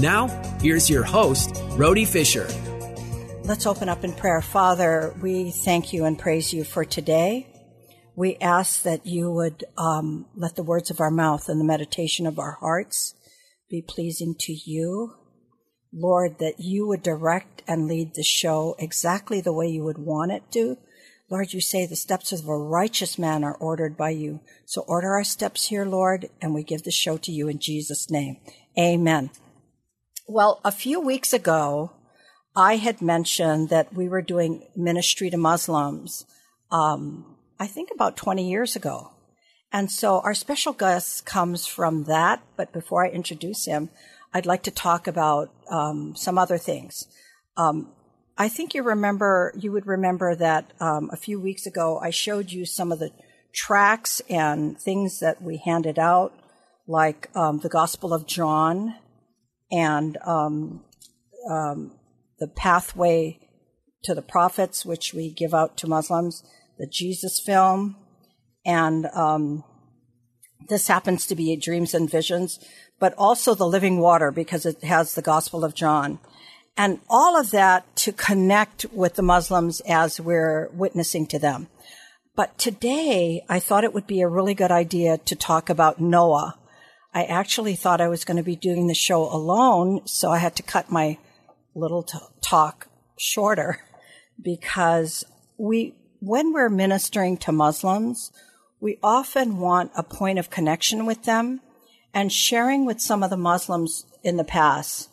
Now, here's your host, Rhody Fisher. Let's open up in prayer. Father, we thank you and praise you for today. We ask that you would um, let the words of our mouth and the meditation of our hearts be pleasing to you. Lord, that you would direct and lead the show exactly the way you would want it to. Lord, you say the steps of a righteous man are ordered by you. So order our steps here, Lord, and we give the show to you in Jesus' name. Amen. Well, a few weeks ago, I had mentioned that we were doing ministry to Muslims, um, I think about 20 years ago. And so our special guest comes from that. But before I introduce him, I'd like to talk about um, some other things. Um, I think you remember, you would remember that um, a few weeks ago I showed you some of the tracts and things that we handed out, like um, the Gospel of John and um, um, the pathway to the prophets, which we give out to Muslims, the Jesus film, and um, this happens to be dreams and visions, but also the living water because it has the Gospel of John. And all of that to connect with the Muslims as we're witnessing to them. But today, I thought it would be a really good idea to talk about Noah. I actually thought I was going to be doing the show alone, so I had to cut my little t- talk shorter because we, when we're ministering to Muslims, we often want a point of connection with them and sharing with some of the Muslims in the past.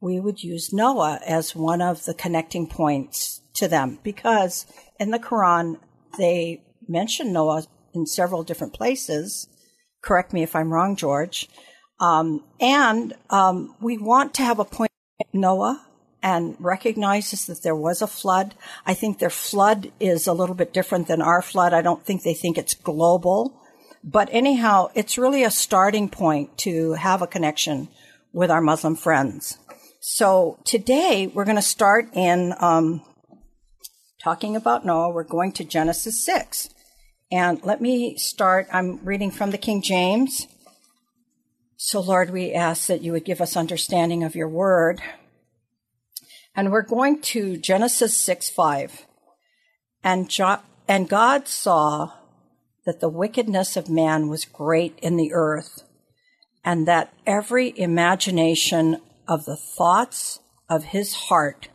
We would use Noah as one of the connecting points to them because in the Quran, they mention Noah in several different places. Correct me if I'm wrong, George. Um, and um, we want to have a point Noah and recognizes that there was a flood. I think their flood is a little bit different than our flood. I don't think they think it's global. But anyhow, it's really a starting point to have a connection with our Muslim friends. So today we're going to start in um, talking about Noah. We're going to Genesis 6. And let me start. I'm reading from the King James. So, Lord, we ask that you would give us understanding of your word. And we're going to Genesis 6 5. And, jo- and God saw that the wickedness of man was great in the earth, and that every imagination of the thoughts of his heart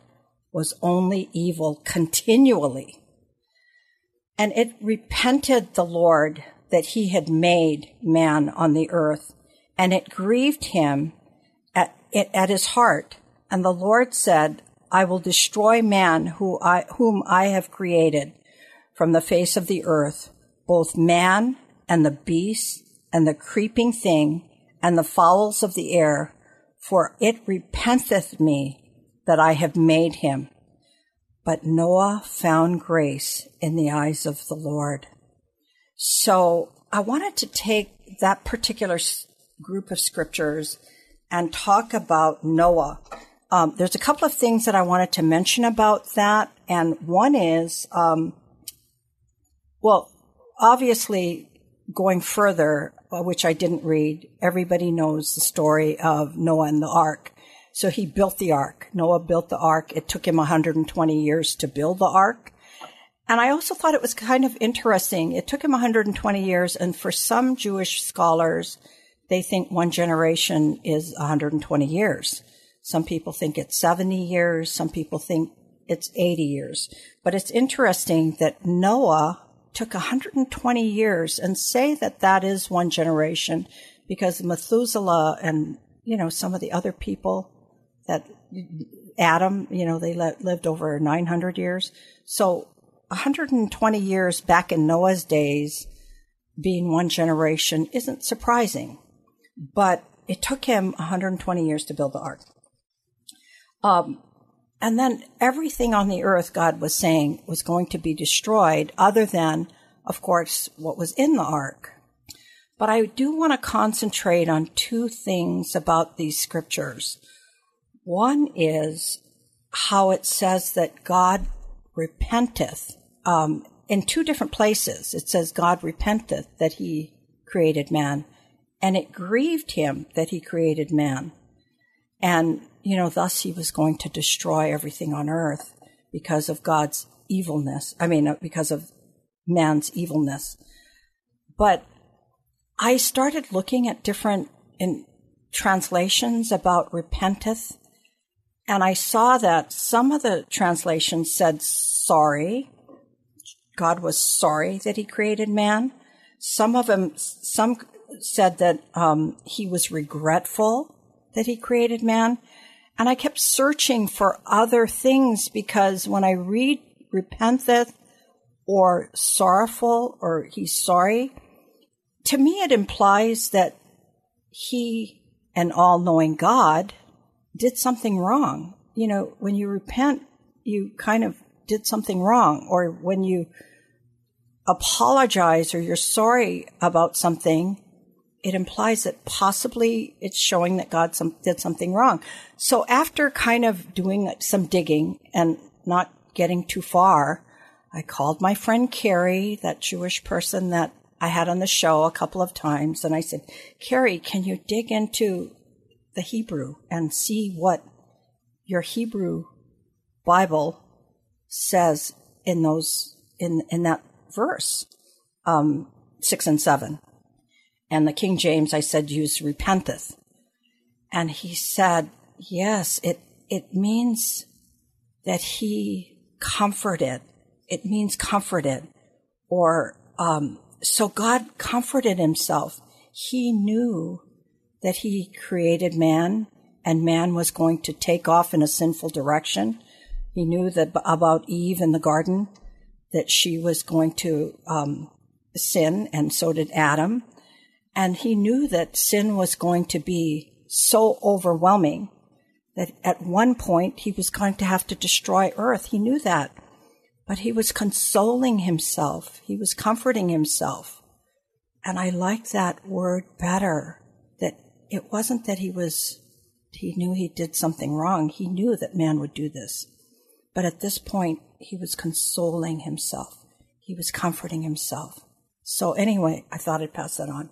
was only evil continually. And it repented the Lord that he had made man on the earth, and it grieved him at, at his heart. And the Lord said, I will destroy man who I, whom I have created from the face of the earth, both man and the beast and the creeping thing and the fowls of the air, for it repenteth me that I have made him. But Noah found grace in the eyes of the Lord. So I wanted to take that particular group of scriptures and talk about Noah um, there's a couple of things that I wanted to mention about that, and one is, um, well, obviously, going further, uh, which I didn't read, everybody knows the story of Noah and the ark. So he built the ark. Noah built the ark. It took him 120 years to build the ark. And I also thought it was kind of interesting. It took him 120 years, and for some Jewish scholars, they think one generation is 120 years. Some people think it's 70 years. Some people think it's 80 years. But it's interesting that Noah took 120 years and say that that is one generation because Methuselah and, you know, some of the other people that Adam, you know, they lived over 900 years. So 120 years back in Noah's days being one generation isn't surprising, but it took him 120 years to build the ark. Um, and then everything on the earth, God was saying, was going to be destroyed, other than, of course, what was in the ark. But I do want to concentrate on two things about these scriptures. One is how it says that God repenteth. Um, in two different places, it says God repenteth that he created man, and it grieved him that he created man. And you know, thus he was going to destroy everything on earth because of God's evilness. I mean, uh, because of man's evilness. But I started looking at different in translations about repenteth, and I saw that some of the translations said sorry. God was sorry that he created man. Some of them, some said that um, he was regretful that he created man. And I kept searching for other things because when I read repenteth or sorrowful or he's sorry, to me it implies that he, an all knowing God, did something wrong. You know, when you repent, you kind of did something wrong. Or when you apologize or you're sorry about something, it implies that possibly it's showing that God some, did something wrong. So after kind of doing some digging and not getting too far, I called my friend Carrie, that Jewish person that I had on the show a couple of times, and I said, Carrie, can you dig into the Hebrew and see what your Hebrew Bible says in those in in that verse um, six and seven? And the King James, I said, use repenteth. And he said, yes, it, it means that he comforted. It means comforted. Or, um, so God comforted himself. He knew that he created man and man was going to take off in a sinful direction. He knew that about Eve in the garden, that she was going to um, sin, and so did Adam. And he knew that sin was going to be so overwhelming that at one point he was going to have to destroy earth. He knew that. But he was consoling himself. He was comforting himself. And I like that word better. That it wasn't that he was, he knew he did something wrong. He knew that man would do this. But at this point, he was consoling himself. He was comforting himself. So anyway, I thought I'd pass that on.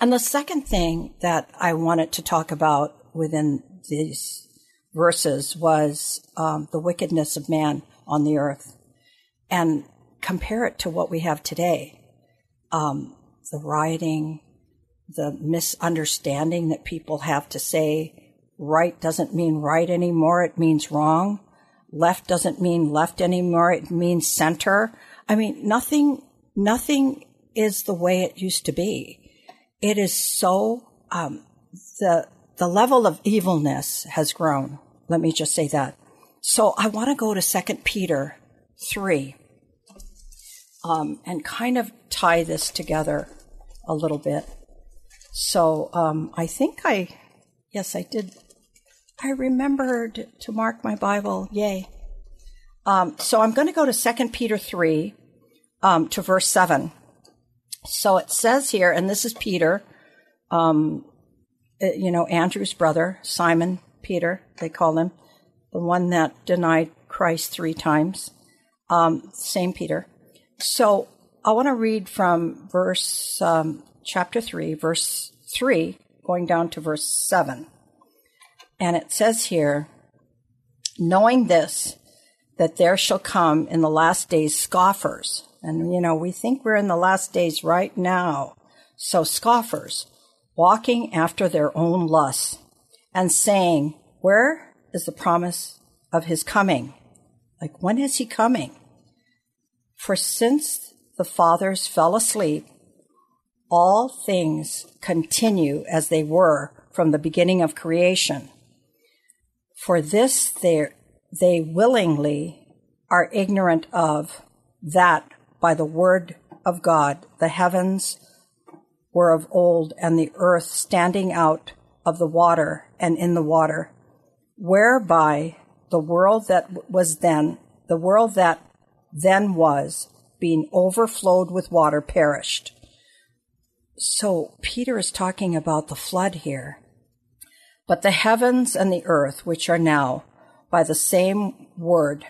And the second thing that I wanted to talk about within these verses was um, the wickedness of man on the earth and compare it to what we have today. Um, the rioting, the misunderstanding that people have to say right doesn't mean right anymore, it means wrong. Left doesn't mean left anymore, it means center. I mean, nothing, nothing is the way it used to be it is so um, the the level of evilness has grown. Let me just say that. So I want to go to Second Peter three um, and kind of tie this together a little bit. So um, I think I, yes, I did. I remembered to mark my Bible. Yay! Um, so I'm going to go to Second Peter three um, to verse seven. So it says here, and this is Peter, um, uh, you know, Andrew's brother, Simon Peter, they call him, the one that denied Christ three times, um, same Peter. So I want to read from verse, um, chapter 3, verse 3, going down to verse 7. And it says here, knowing this, that there shall come in the last days scoffers and, you know, we think we're in the last days right now. So scoffers, walking after their own lusts and saying, Where is the promise of his coming? Like, when is he coming? For since the fathers fell asleep, all things continue as they were from the beginning of creation. For this they, they willingly are ignorant of that by the word of God the heavens were of old and the earth standing out of the water and in the water, whereby the world that was then, the world that then was, being overflowed with water, perished. So Peter is talking about the flood here. But the heavens and the earth, which are now, by the same word,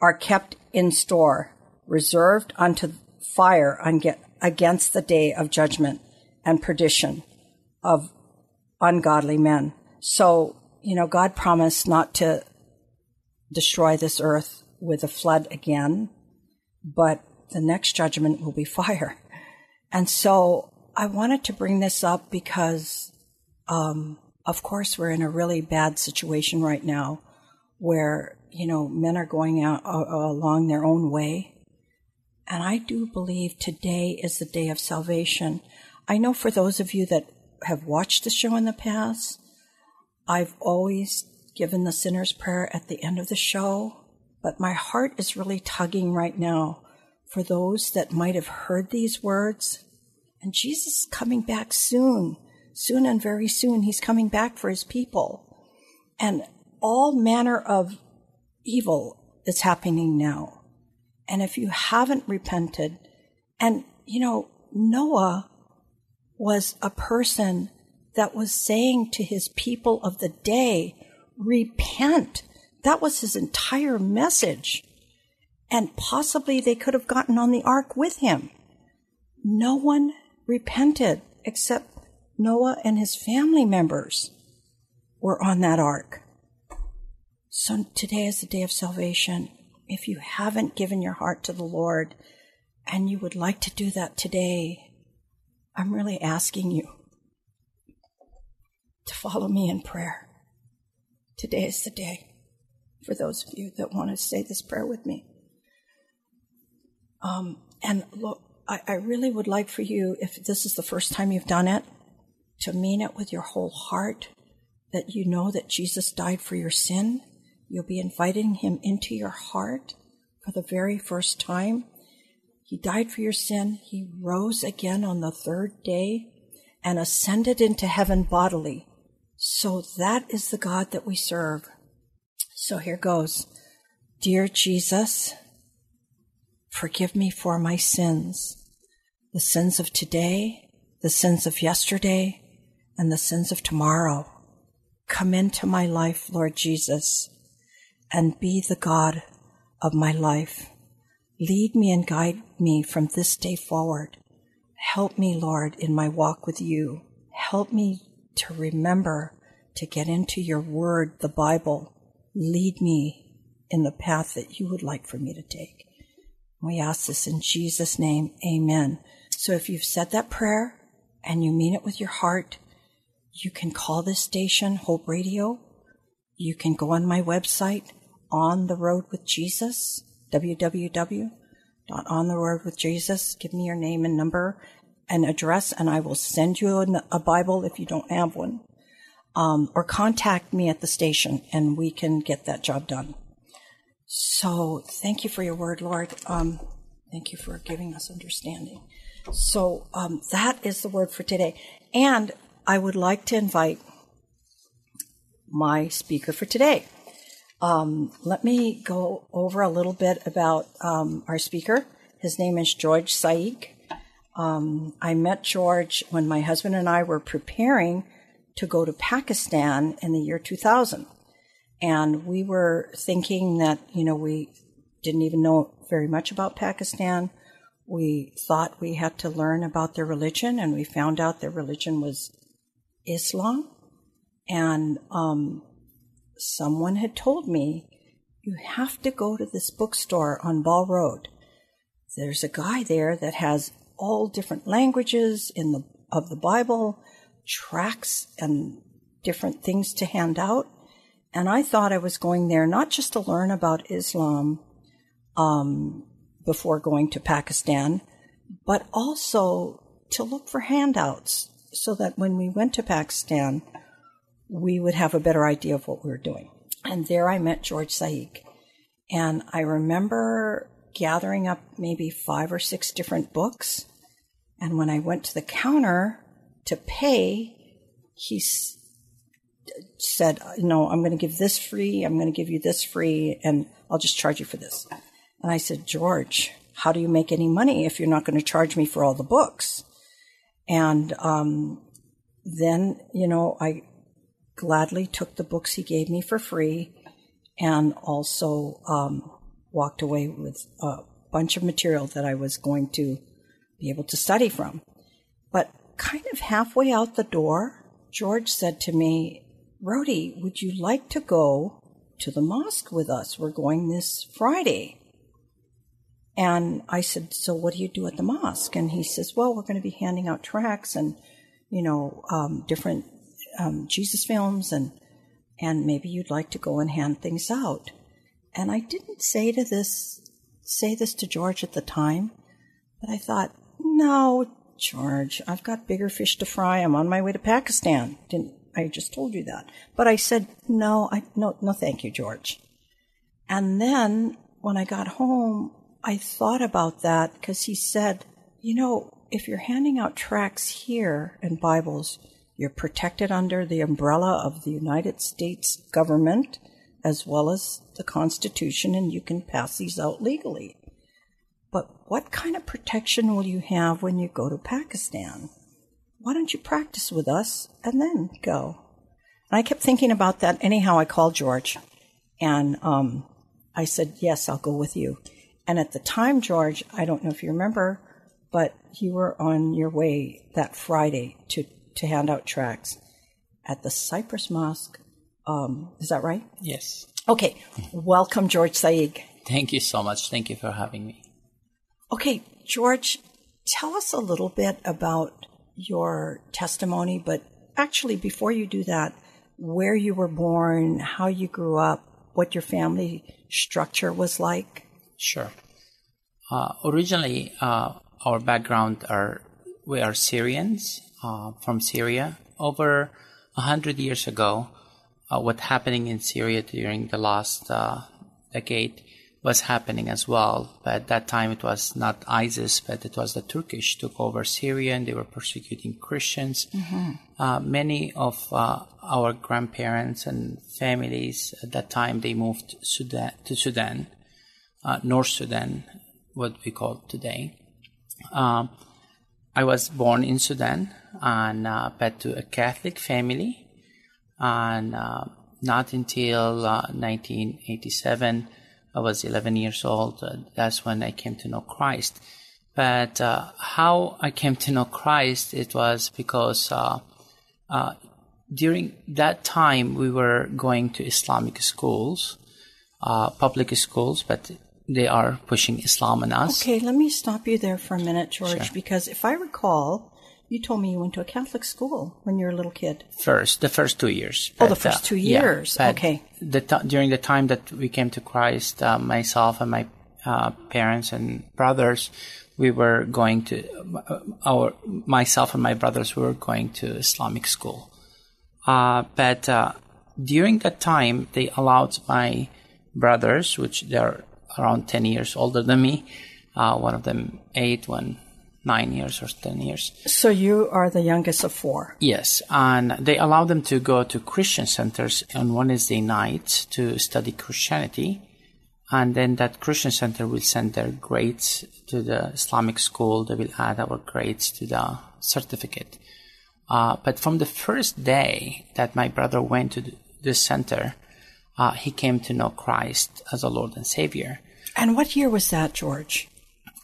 are kept in store, reserved unto fire against the day of judgment and perdition of ungodly men. So, you know, God promised not to destroy this earth with a flood again, but the next judgment will be fire. And so I wanted to bring this up because, um, of course, we're in a really bad situation right now where, you know, men are going out uh, along their own way. And I do believe today is the day of salvation. I know for those of you that have watched the show in the past, I've always given the sinner's prayer at the end of the show, but my heart is really tugging right now for those that might have heard these words. And Jesus is coming back soon, soon and very soon. He's coming back for his people. And all manner of evil is happening now. And if you haven't repented, and you know, Noah was a person that was saying to his people of the day, repent. That was his entire message. And possibly they could have gotten on the ark with him. No one repented except Noah and his family members were on that ark. So today is the day of salvation. If you haven't given your heart to the Lord and you would like to do that today, I'm really asking you to follow me in prayer. Today is the day for those of you that want to say this prayer with me. Um, and look, I, I really would like for you, if this is the first time you've done it, to mean it with your whole heart that you know that Jesus died for your sin. You'll be inviting him into your heart for the very first time. He died for your sin. He rose again on the third day and ascended into heaven bodily. So that is the God that we serve. So here goes. Dear Jesus, forgive me for my sins, the sins of today, the sins of yesterday, and the sins of tomorrow. Come into my life, Lord Jesus, and be the God of my life. Lead me and guide me from this day forward. Help me, Lord, in my walk with you. Help me to remember to get into your word, the Bible. Lead me in the path that you would like for me to take. We ask this in Jesus' name. Amen. So if you've said that prayer and you mean it with your heart, you can call this station Hope Radio. You can go on my website, On the Road with Jesus www.ontherhodewithjesus. Give me your name and number and address, and I will send you a Bible if you don't have one. Um, or contact me at the station, and we can get that job done. So, thank you for your word, Lord. Um, thank you for giving us understanding. So, um, that is the word for today. And I would like to invite my speaker for today. Um, let me go over a little bit about um, our speaker. His name is George Saik. Um, I met George when my husband and I were preparing to go to Pakistan in the year 2000. And we were thinking that, you know, we didn't even know very much about Pakistan. We thought we had to learn about their religion, and we found out their religion was Islam. And um, someone had told me, you have to go to this bookstore on Ball Road. There's a guy there that has all different languages in the of the Bible, tracts and different things to hand out. And I thought I was going there not just to learn about Islam um, before going to Pakistan, but also to look for handouts so that when we went to Pakistan, we would have a better idea of what we were doing. And there I met George Saik. And I remember gathering up maybe five or six different books. And when I went to the counter to pay, he s- said, No, I'm going to give this free. I'm going to give you this free, and I'll just charge you for this. And I said, George, how do you make any money if you're not going to charge me for all the books? And um, then, you know, I gladly took the books he gave me for free and also um, walked away with a bunch of material that I was going to be able to study from. But kind of halfway out the door, George said to me, Rhody, would you like to go to the mosque with us? We're going this Friday. And I said, So what do you do at the mosque? And he says, Well, we're going to be handing out tracts and, you know, um, different um, Jesus films and and maybe you'd like to go and hand things out. And I didn't say to this say this to George at the time, but I thought, no, George, I've got bigger fish to fry. I'm on my way to Pakistan. Didn't I just told you that? But I said, no, I no no thank you, George. And then when I got home, I thought about that because he said, you know, if you're handing out tracts here and Bibles, you're protected under the umbrella of the United States government as well as the Constitution, and you can pass these out legally. But what kind of protection will you have when you go to Pakistan? Why don't you practice with us and then go? And I kept thinking about that. Anyhow, I called George and um, I said, Yes, I'll go with you. And at the time, George, I don't know if you remember, but you were on your way that Friday to, to hand out tracts at the Cypress Mosque. Um, is that right? Yes. Okay. Welcome, George Saig. Thank you so much. Thank you for having me. Okay, George, tell us a little bit about your testimony, but actually, before you do that, where you were born, how you grew up, what your family structure was like. Sure. Uh, originally, uh, our background are we are Syrians uh, from Syria. Over a hundred years ago, uh, what happening in Syria during the last uh, decade was happening as well. But at that time, it was not ISIS, but it was the Turkish took over Syria and they were persecuting Christians. Uh, many of uh, our grandparents and families at that time they moved Sudan, to Sudan, uh, North Sudan, what we call today. Um, I was born in Sudan and uh, but to a Catholic family, and uh, not until uh, 1987, I was 11 years old. Uh, that's when I came to know Christ. But uh, how I came to know Christ, it was because uh, uh, during that time we were going to Islamic schools, uh, public schools, but they are pushing Islam on us. Okay, let me stop you there for a minute, George, Sure. because if I recall, you told me you went to a Catholic school when you were a little kid. First, the first two years. Oh, the first two yeah, years. but Okay. The t- during the time that we came to Christ, uh, myself and my uh, parents and brothers, we were going to uh, our myself and my brothers were going to Islamic school. Uh, but uh, during that time, they allowed my brothers, which they're around ten years older than me, uh, one of them eight, one nine years or ten years. So you are the youngest of four. Yes, and they allow them to go to Christian centers on Wednesday night to study Christianity, and then that Christian center will send their grades to the Islamic school. They will add our grades to the certificate. Uh, but from the first day that my brother went to th- this center, uh, he came to know Christ as a Lord and Savior. And what year was that, George?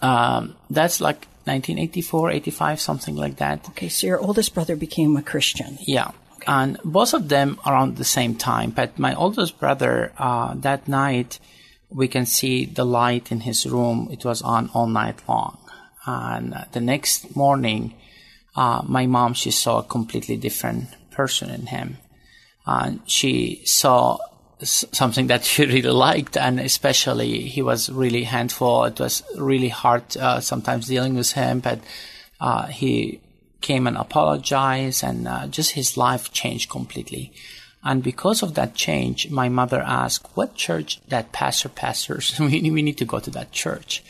Um, that's like 1984, 85, something like that. Okay, so your oldest brother became a Christian. Yeah. And both of them around the same time. But my oldest brother, uh, that night, we can see the light in his room. It was on all night long. And the next morning, uh, my mom, she saw a completely different person in him. And she saw something that he really liked, and especially he was really handful. It was really hard uh, sometimes dealing with him, but uh, he came and apologized, and uh, just his life changed completely. And because of that change, my mother asked, "What church that pastor pastors? we, we need to go to that church."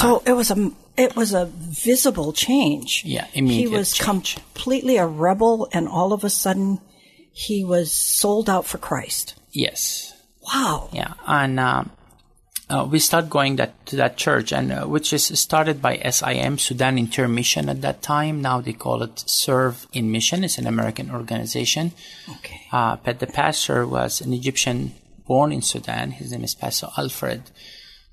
so it was a it was a visible change. Yeah, He was change. completely a rebel, and all of a sudden, he was sold out for Christ. Yes. Wow. Yeah, and um, uh, we start going that to that church, and uh, which is started by SIM Sudan Interior Mission at that time. Now they call it Serve in Mission. It's an American organization. Okay. Uh, but the pastor was an Egyptian born in Sudan. His name is Pastor Alfred.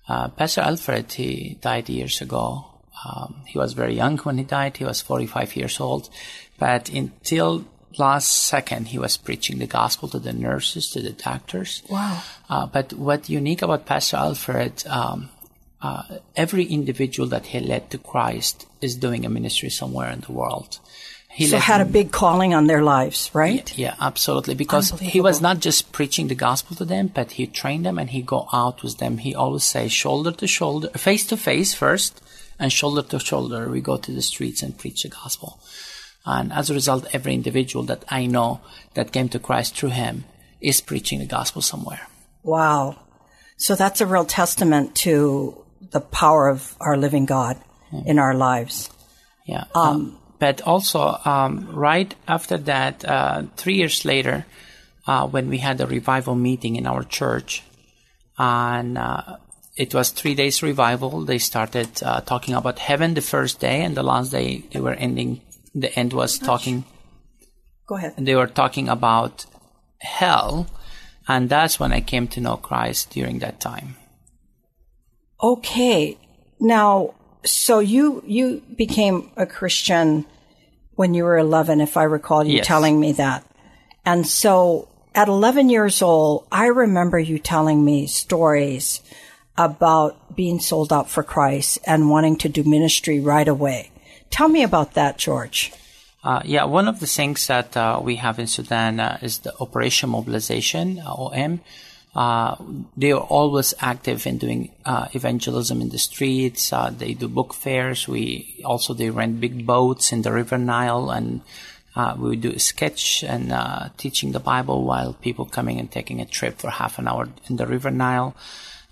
Uh, pastor Alfred, he died years ago. Um, he was very young when he died. He was 45 years old. But until last second, he was preaching the gospel to the nurses, to the doctors. Wow. Uh, but what unique about Pastor Alfred, um, uh, every individual that he led to Christ is doing a ministry somewhere in the world. He So had a big calling on their lives, right? yeah, absolutely. Because he was not just preaching the gospel to them, but he trained them and he go out with them. He always say shoulder to shoulder, face to face first, and shoulder to shoulder. We go to the streets and preach the gospel. And as a result, every individual that I know that came to Christ through him is preaching the gospel somewhere. Wow. So that's a real testament to the power of our living God in our lives. Yeah. Um, but also, um, right after that, uh, three years later, uh, when we had a revival meeting in our church, and uh, it was three days revival, they started uh, talking about heaven the first day, and the last day they were ending. The end was talking. Go ahead. They were talking about hell, and that's when I came to know Christ during that time. Okay. Now, so you you became a Christian when you were 11 if I recall you Yes. telling me that. And so at 11 years old, I remember you telling me stories about being sold out for Christ and wanting to do ministry right away. Tell me about that, George. Uh, yeah, one of the things that uh, we have in Sudan uh, is the Operation Mobilization, uh, OM. Uh, they are always active in doing uh, evangelism in the streets. They do book fairs. We also they rent big boats in the River Nile, and we do a sketch and teaching the Bible while people coming and taking a trip for half an hour in the River Nile.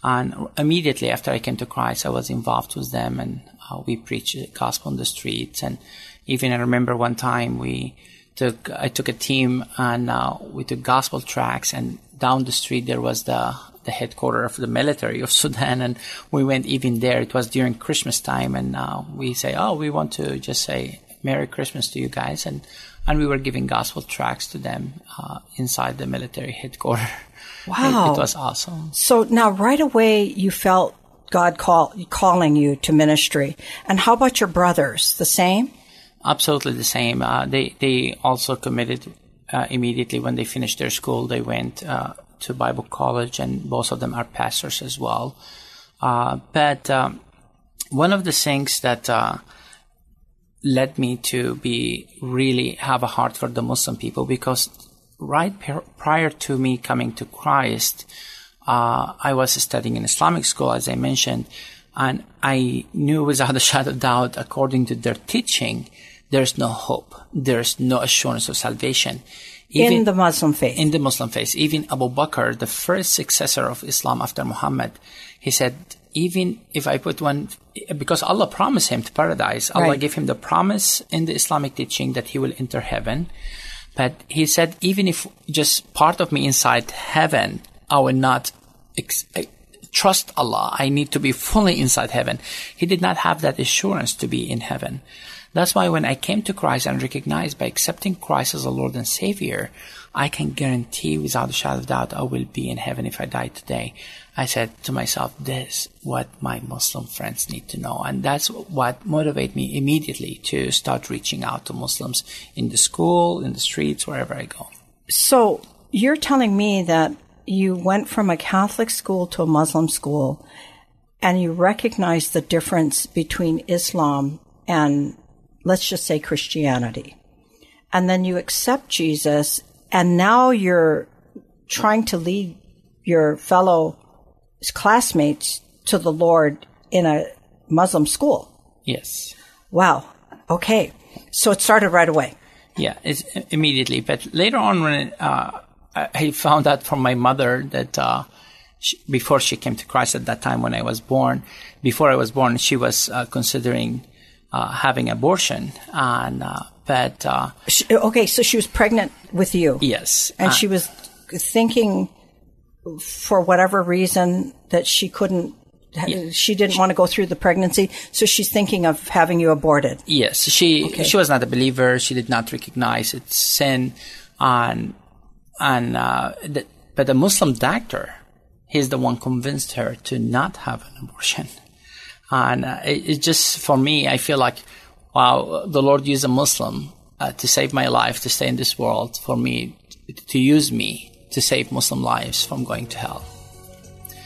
And immediately after I came to Christ, I was involved with them, and uh, we preached the gospel on the streets. And even I remember one time we took I took a team and uh, we took gospel tracks, and down the street there was the the headquarters of the military of Sudan, and we went even there. It was during Christmas time, and uh, we say, "Oh, we want to just say Merry Christmas to you guys," and and we were giving gospel tracks to them uh, inside the military headquarters. Wow. It, it was awesome. So now right away you felt God call, calling you to ministry. And how about your brothers? The same? Absolutely the same. Uh, they they also committed uh, immediately when they finished their school. They went uh, to Bible college, and both of them are pastors as well. Uh, but um, one of the things that uh, led me to be really have a heart for the Muslim people because right per- prior to me coming to Christ, uh, I was studying in Islamic school, as I mentioned, and I knew without a shadow of doubt, according to their teaching, there's no hope, there's no assurance of salvation. in the Muslim faith. in the Muslim faith, even Abu Bakr, the first successor of Islam after Muhammad, he said, even if I put one, because Allah promised him to paradise, Allah Right. gave him the promise in the Islamic teaching that he will enter heaven. But he said, even if just part of me inside heaven, I will not ex- trust Allah. I need to be fully inside heaven. He did not have that assurance to be in heaven. That's why when I came to Christ and recognized by accepting Christ as a Lord and Savior, I can guarantee without a shadow of doubt I will be in heaven if I die today. I said to myself, this what my Muslim friends need to know. And that's what motivated me immediately to start reaching out to Muslims in the school, in the streets, wherever I go. So you're telling me that you went from a Catholic school to a Muslim school and you recognized the difference between Islam and let's just say Christianity. And then you accept Jesus and now you're trying to lead your fellow classmates to the Lord in a Muslim school. Yes. Wow. Okay. So it started right away. Yeah, it's immediately. But later on, when uh, I found out from my mother that uh, she, before she came to Christ at that time when I was born, before I was born, she was uh, considering uh, having abortion, and uh, but uh, she, okay, so she was pregnant with you. Yes, and she was thinking for whatever reason that she couldn't yeah. she didn't want to go through the pregnancy, so she's thinking of having you aborted. Yes, she okay. she was not a believer. She did not recognize it's sin, and and uh, the, but the Muslim doctor, he's the one convinced her to not have an abortion, and uh, it, it, just for me, I feel like wow, the Lord used a Muslim uh, to save my life, to stay in this world, for me to use me to save Muslim lives from going to hell.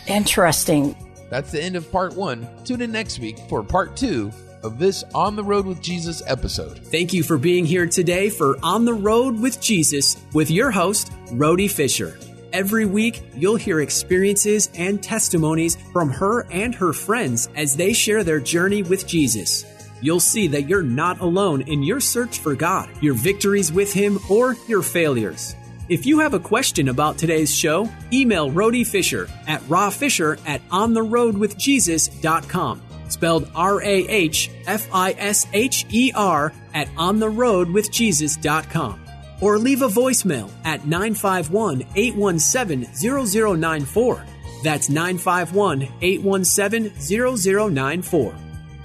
Interesting. That's the end of part one. Tune in next week for part two of this On the Road with Jesus episode. Thank you for being here today for On the Road with Jesus with your host, Rhody Fisher. Every week, you'll hear experiences and testimonies from her and her friends as they share their journey with Jesus. You'll see that you're not alone in your search for God, your victories with Him, or your failures. If you have a question about today's show, email Rhody Fisher at rawfisher at ontherhodewithjesus.com. Spelled R A H F I S H E R at ontherhodewithjesus.com. Or leave a voicemail at 951 817 0094. That's 951 817 0094.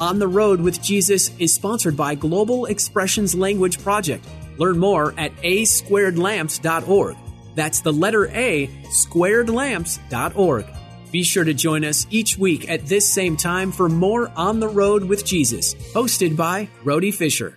On the Road with Jesus is sponsored by Global Expressions Language Project Learn more at a squared lamps.org. That's the letter A, squaredlamps.org. Be sure to join us each week at this same time for more On the Road with Jesus, hosted by Rhody Fisher.